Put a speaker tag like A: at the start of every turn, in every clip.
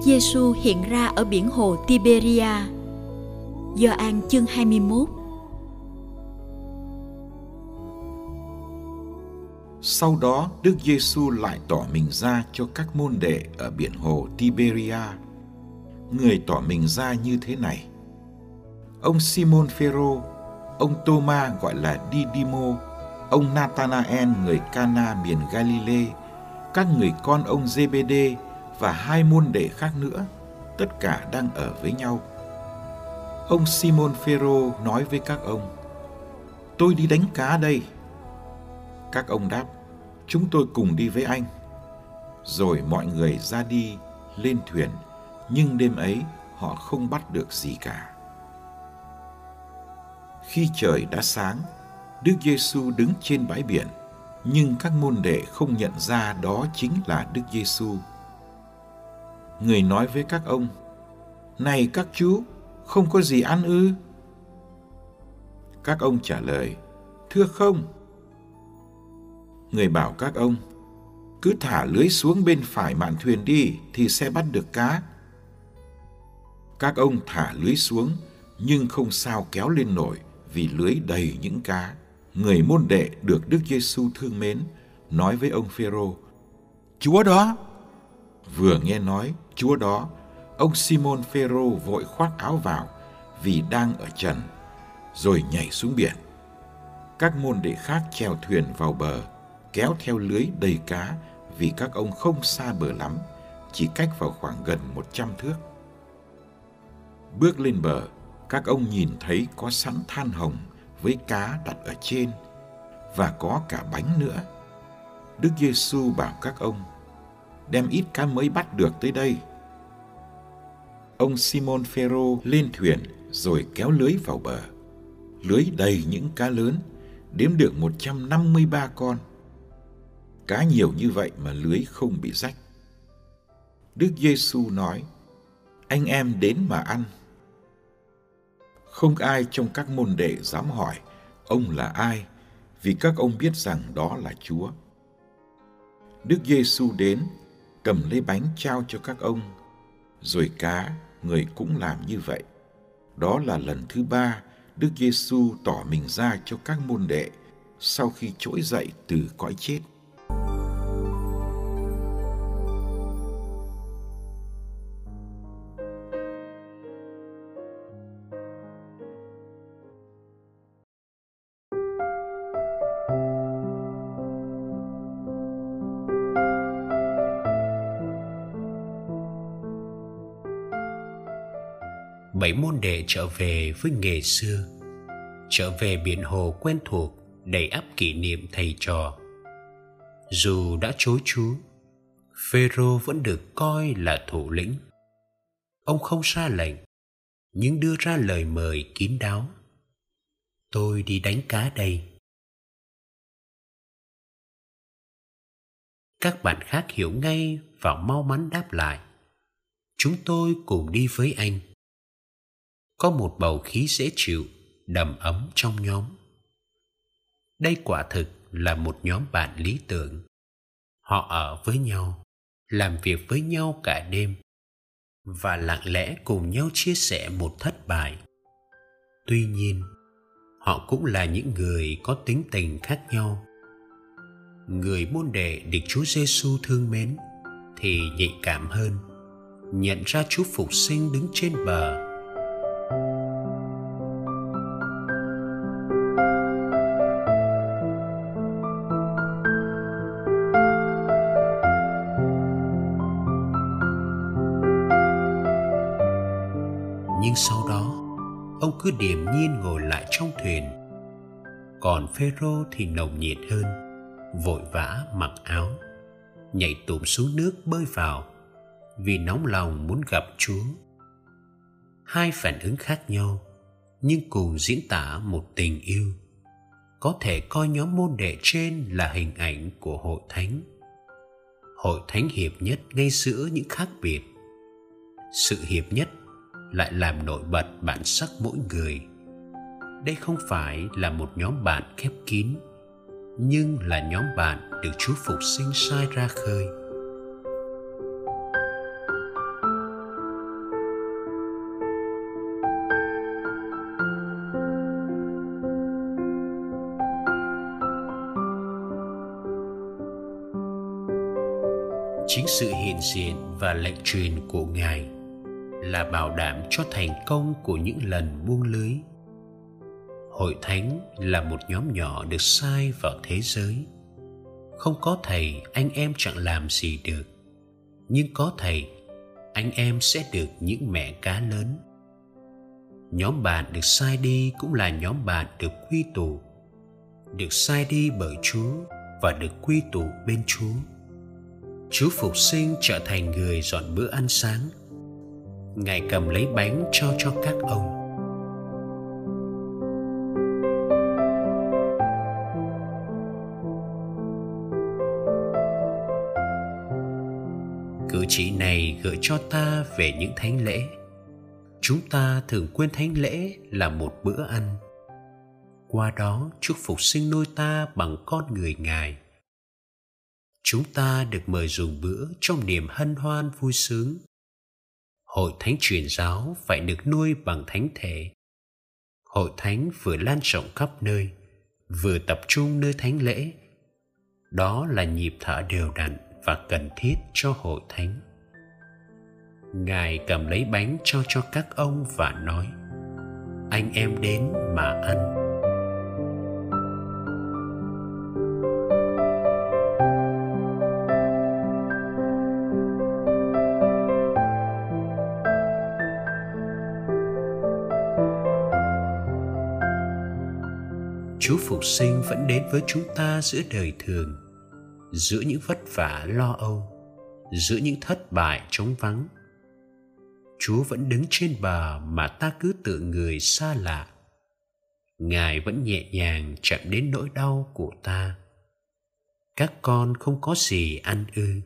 A: Giêsu hiện ra ở biển hồ Tiberia. do An chương 21
B: Sau đó, Đức Giêsu lại tỏ mình ra cho các môn đệ ở biển hồ Tiberia. Người tỏ mình ra như thế này: Ông Simon Phêrô, ông Tôma gọi là Didimo, ông Nathanael người Cana miền Galilee, các người con ông Zebede và hai môn đệ khác nữa, tất cả đang ở với nhau. Ông Simon Phêrô nói với các ông: Tôi đi đánh cá đây. Các ông đáp, chúng tôi cùng đi với anh. Rồi mọi người ra đi, lên thuyền, nhưng đêm ấy họ không bắt được gì cả. Khi trời đã sáng, Đức Giêsu đứng trên bãi biển, nhưng các môn đệ không nhận ra đó chính là Đức Giêsu. Người nói với các ông, Này các chú, không có gì ăn ư? Các ông trả lời, Thưa không. Người bảo các ông, cứ thả lưới xuống bên phải mạn thuyền đi thì sẽ bắt được cá. Các ông thả lưới xuống nhưng không sao kéo lên nổi vì lưới đầy những cá. Người môn đệ được Đức Giêsu thương mến nói với ông Phêrô: "Chúa đó!" Vừa nghe nói Chúa đó, ông Simon Phêrô vội khoác áo vào vì đang ở trần, rồi nhảy xuống biển. Các môn đệ khác chèo thuyền vào bờ, kéo theo lưới đầy cá vì các ông không xa bờ lắm, chỉ cách vào khoảng gần một trăm thước. Bước lên bờ, các ông nhìn thấy có sẵn than hồng với cá đặt ở trên và có cả bánh nữa. Đức Giêsu bảo các ông đem ít cá mới bắt được tới đây. Ông Simon Phêrô lên thuyền rồi kéo lưới vào bờ. Lưới đầy những cá lớn, đếm được 153 con. Cá nhiều như vậy mà lưới không bị rách. Đức Giêsu nói: "Anh em đến mà ăn." Không ai trong các môn đệ dám hỏi ông là ai, vì các ông biết rằng đó là Chúa. Đức Giêsu đến, cầm lấy bánh trao cho các ông, rồi cá, người cũng làm như vậy. Đó là lần thứ ba Đức Giêsu tỏ mình ra cho các môn đệ sau khi trỗi dậy từ cõi chết.
C: Bảy môn đệ trở về với nghề xưa, trở về biển hồ quen thuộc đầy ắp kỷ niệm thầy trò. Dù đã chối chú, phêrô vẫn được coi là thủ lĩnh. Ông không ra lệnh, nhưng đưa ra lời mời kín đáo. Tôi đi đánh cá đây. Các bạn khác hiểu ngay và mau mắn đáp lại. Chúng tôi cùng đi với anh có một bầu khí dễ chịu đầm ấm trong nhóm. Đây quả thực là một nhóm bạn lý tưởng. Họ ở với nhau làm việc với nhau cả đêm và lặng lẽ cùng nhau chia sẻ một thất bại. Tuy nhiên họ cũng là những người có tính tình khác nhau. Người môn đệ được Chúa Giêsu thương mến thì nhạy cảm hơn, nhận ra Chúa phục sinh đứng trên bờ. Cứ điềm nhiên ngồi lại trong thuyền. Còn Phêrô thì nồng nhiệt hơn, vội vã mặc áo nhảy tụm xuống nước bơi vào vì nóng lòng muốn gặp Chúa. Hai phản ứng khác nhau nhưng cùng diễn tả một tình yêu. Có thể coi nhóm môn đệ trên là hình ảnh của hội thánh. Hội thánh hiệp nhất ngay giữa những khác biệt. Sự hiệp nhất lại làm nổi bật bản sắc mỗi người. Đây không phải là một nhóm bạn khép kín, nhưng là nhóm bạn được Chúa Phục sinh sai ra khơi. Chính sự hiện diện và lệnh truyền của Ngài là bảo đảm cho thành công của những lần buông lưới. Hội thánh là một nhóm nhỏ được sai vào thế giới. Không có thầy, anh em chẳng làm gì được. Nhưng có thầy, anh em sẽ được những mẹ cá lớn. Nhóm bạn được sai đi cũng là nhóm bạn được quy tụ, được sai đi bởi chúa và được quy tụ bên chúa. Chúa phục sinh trở thành người dọn bữa ăn sáng ngài cầm lấy bánh cho cho các ông. Cử chỉ này gợi cho ta về những thánh lễ. Chúng ta thường quên thánh lễ là một bữa ăn. Qua đó chúc phục sinh nuôi ta bằng con người ngài. Chúng ta được mời dùng bữa trong niềm hân hoan vui sướng hội thánh truyền giáo phải được nuôi bằng thánh thể. Hội thánh vừa lan rộng khắp nơi, vừa tập trung nơi thánh lễ. Đó là nhịp thở đều đặn và cần thiết cho hội thánh. Ngài cầm lấy bánh cho cho các ông và nói, anh em đến mà ăn. Chúa Phục sinh vẫn đến với chúng ta giữa đời thường, giữa những vất vả, lo âu, giữa những thất bại, trống vắng. Chúa vẫn đứng trên bờ mà ta cứ tự người xa lạ. Ngài vẫn nhẹ nhàng chạm đến nỗi đau của ta. Các con không có gì ăn ư.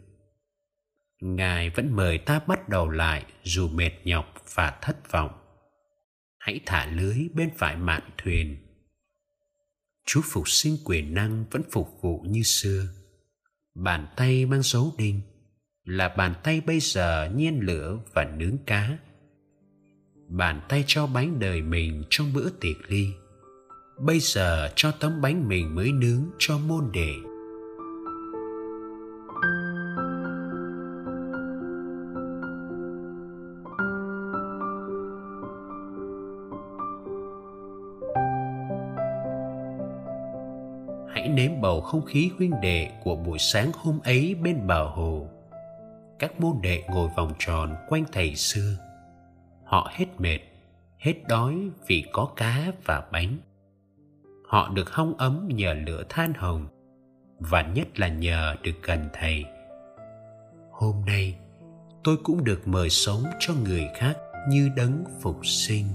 C: Ngài vẫn mời ta bắt đầu lại dù mệt nhọc và thất vọng. Hãy thả lưới bên phải mạn thuyền chúa phục sinh quyền năng vẫn phục vụ như xưa. Bàn tay mang dấu đinh là bàn tay bây giờ nhiên lửa và nướng cá. Bàn tay cho bánh đời mình trong bữa tiệc ly. Bây giờ cho tấm bánh mình mới nướng cho môn đệ. Không khí huynh đệ của buổi sáng hôm ấy bên bờ hồ. Các môn đệ ngồi vòng tròn quanh thầy xưa họ hết mệt, hết đói vì có cá và bánh. Họ được hong ấm nhờ lửa than hồng, và nhất là nhờ được gần thầy. Hôm nay, tôi cũng được mời sống cho người khác như đấng phục sinh.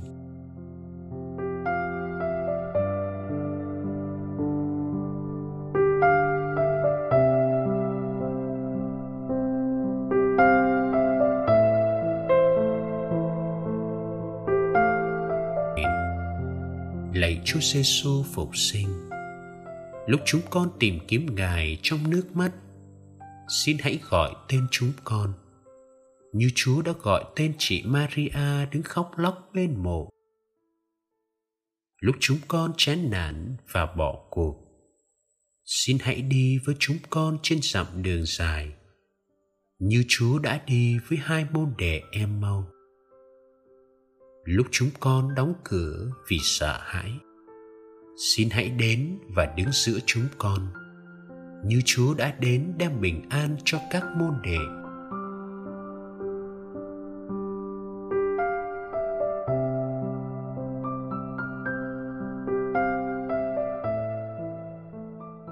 C: Giêsu phục sinh. Lúc chúng con tìm kiếm Ngài trong nước mắt, xin hãy gọi tên chúng con, như Chúa đã gọi tên chị Maria đứng khóc lóc bên mộ. Lúc chúng con chán nản và bỏ cuộc, xin hãy đi với chúng con trên dặm đường dài như chúa đã đi với hai môn đệ em mau lúc chúng con đóng cửa vì sợ hãi xin hãy đến và đứng giữa chúng con. Như chúa đã đến đem bình an cho các môn đệ.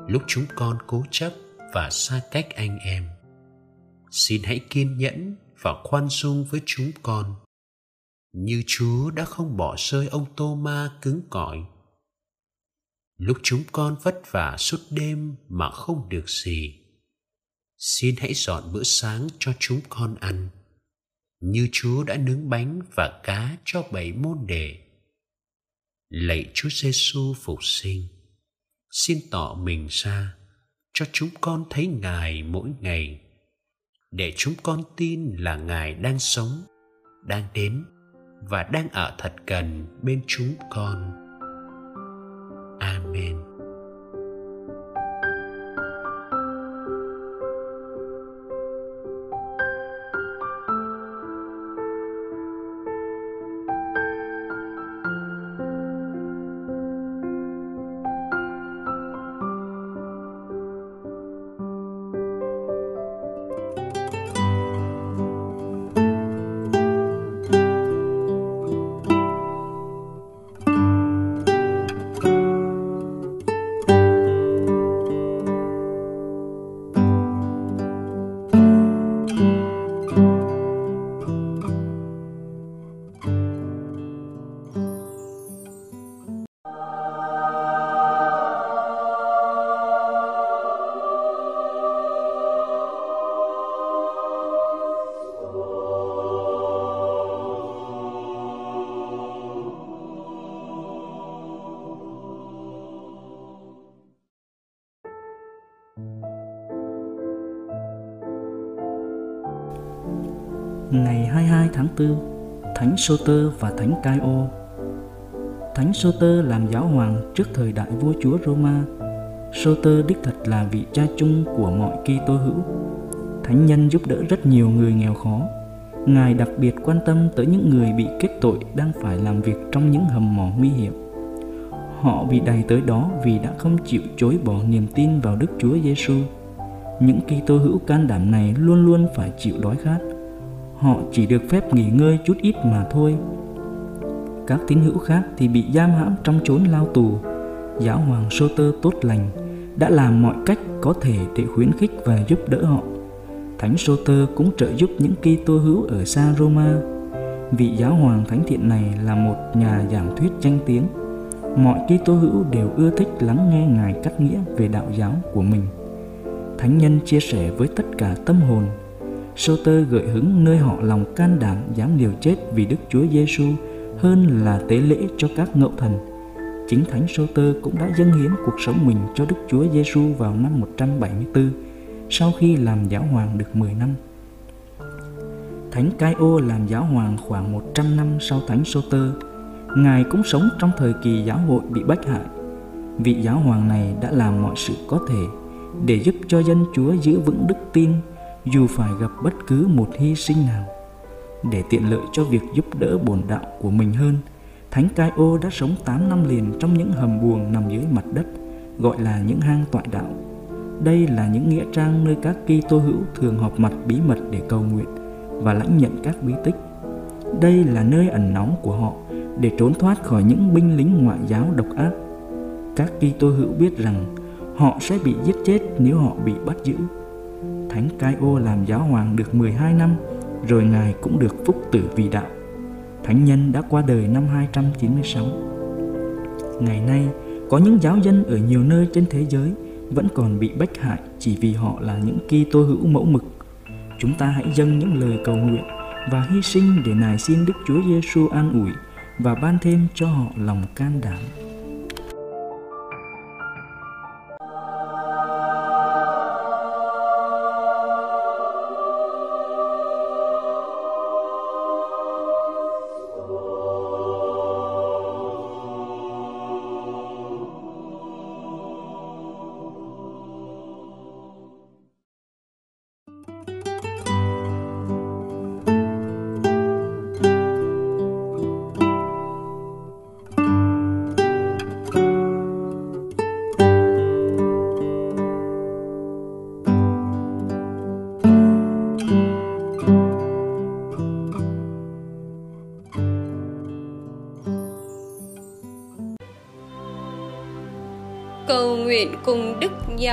C: Lúc chúng con cố chấp và xa cách anh em, xin hãy kiên nhẫn và khoan dung với chúng con. Như chúa đã không bỏ rơi ông tô ma cứng cỏi lúc chúng con vất vả suốt đêm mà không được gì, xin hãy dọn bữa sáng cho chúng con ăn. Như chúa đã nướng bánh và cá cho bảy môn đệ. Lạy chúa giêsu phục sinh, xin tỏ mình ra cho chúng con thấy ngài mỗi ngày, để chúng con tin là ngài đang sống, đang đến và đang ở thật gần bên chúng con amen
D: Ngày 22 tháng 4, Thánh Soter và Thánh Caio Thánh Soter làm giáo hoàng trước thời đại vua chúa Roma. Soter đích thật là vị cha chung của mọi Kitô hữu. Thánh nhân giúp đỡ rất nhiều người nghèo khó. Ngài đặc biệt quan tâm tới những người bị kết tội đang phải làm việc trong những hầm mỏ nguy hiểm. Họ bị đày tới đó vì đã không chịu chối bỏ niềm tin vào Đức Chúa Giêsu. Những Kitô hữu can đảm này luôn luôn phải chịu đói khát họ chỉ được phép nghỉ ngơi chút ít mà thôi. Các tín hữu khác thì bị giam hãm trong chốn lao tù. Giáo hoàng Soter tốt lành, đã làm mọi cách có thể để khuyến khích và giúp đỡ họ. Thánh Soter cũng trợ giúp những Kitô hữu ở xa Roma. Vị giáo hoàng thánh thiện này là một nhà giảng thuyết danh tiếng. Mọi Kitô hữu đều ưa thích lắng nghe ngài cắt nghĩa về đạo giáo của mình. Thánh nhân chia sẻ với tất cả tâm hồn Soter gợi hứng nơi họ lòng can đảm dám liều chết vì Đức Chúa Giêsu hơn là tế lễ cho các ngậu thần. Chính Thánh Soter cũng đã dâng hiến cuộc sống mình cho Đức Chúa Giêsu vào năm 174 sau khi làm giáo hoàng được 10 năm. Thánh Caio làm giáo hoàng khoảng 100 năm sau Thánh Soter. Ngài cũng sống trong thời kỳ giáo hội bị bách hại. Vị giáo hoàng này đã làm mọi sự có thể để giúp cho dân Chúa giữ vững đức tin dù phải gặp bất cứ một hy sinh nào. Để tiện lợi cho việc giúp đỡ bổn đạo của mình hơn, Thánh Cai Ô đã sống 8 năm liền trong những hầm buồng nằm dưới mặt đất, gọi là những hang tọa đạo. Đây là những nghĩa trang nơi các Kitô hữu thường họp mặt bí mật để cầu nguyện và lãnh nhận các bí tích. Đây là nơi ẩn náu của họ để trốn thoát khỏi những binh lính ngoại giáo độc ác. Các Kitô hữu biết rằng họ sẽ bị giết chết nếu họ bị bắt giữ Thánh Caio làm giáo hoàng được 12 năm, rồi Ngài cũng được phúc tử vì đạo. Thánh nhân đã qua đời năm 296. Ngày nay, có những giáo dân ở nhiều nơi trên thế giới vẫn còn bị bách hại chỉ vì họ là những Kitô hữu mẫu mực. Chúng ta hãy dâng những lời cầu nguyện và hy sinh để nài xin Đức Chúa Giêsu an ủi và ban thêm cho họ lòng can đảm.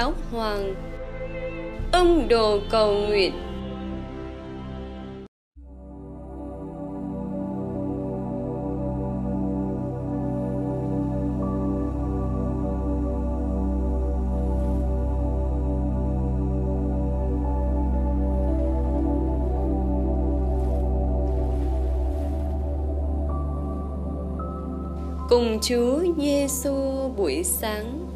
E: Giáo Hoàng. Ông đồ cầu nguyện. cùng Chúa Giêsu buổi sáng.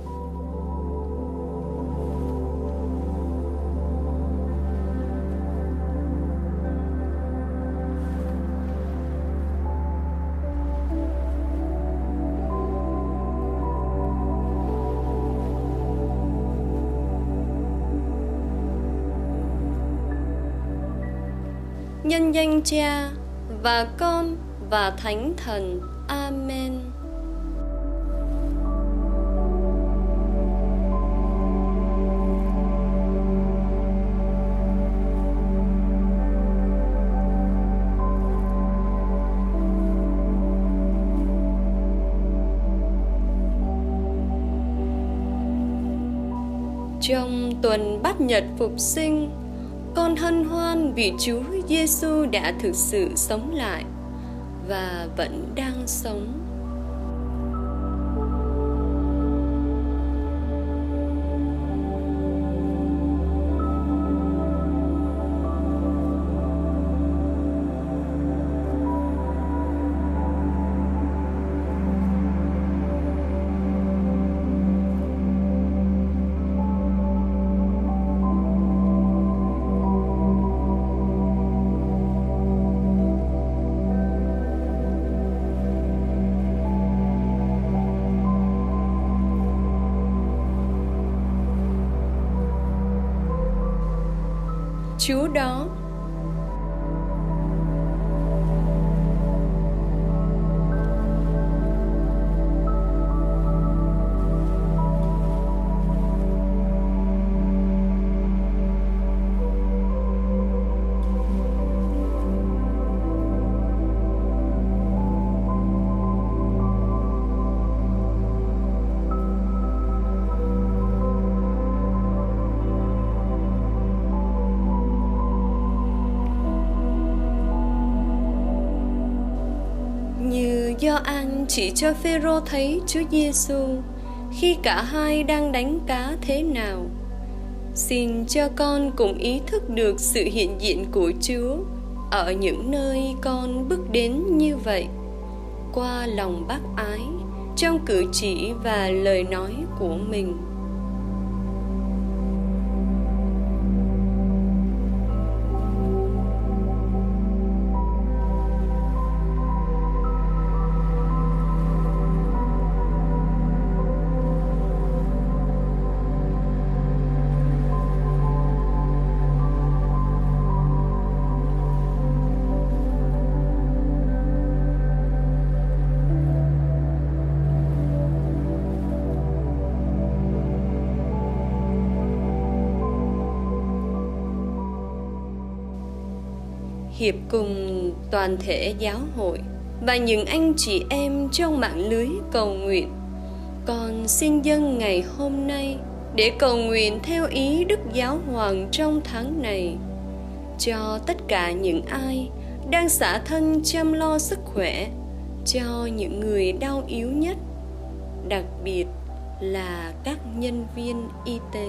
E: Nhân danh Cha và Con và Thánh Thần. Amen. Trong tuần bát nhật phục sinh, con hân hoan vì Chúa Giêsu đã thực sự sống lại và vẫn đang sống. Chúa đó chỉ cho Phêrô thấy Chúa Giêsu khi cả hai đang đánh cá thế nào. Xin cho con cùng ý thức được sự hiện diện của Chúa ở những nơi con bước đến như vậy, qua lòng bác ái trong cử chỉ và lời nói của mình. Hiệp cùng toàn thể giáo hội và những anh chị em trong mạng lưới cầu nguyện. Con xin dâng ngày hôm nay để cầu nguyện theo ý đức giáo hoàng trong tháng này. Cho tất cả những ai đang xả thân chăm lo sức khỏe, cho những người đau yếu nhất, đặc biệt là các nhân viên y tế.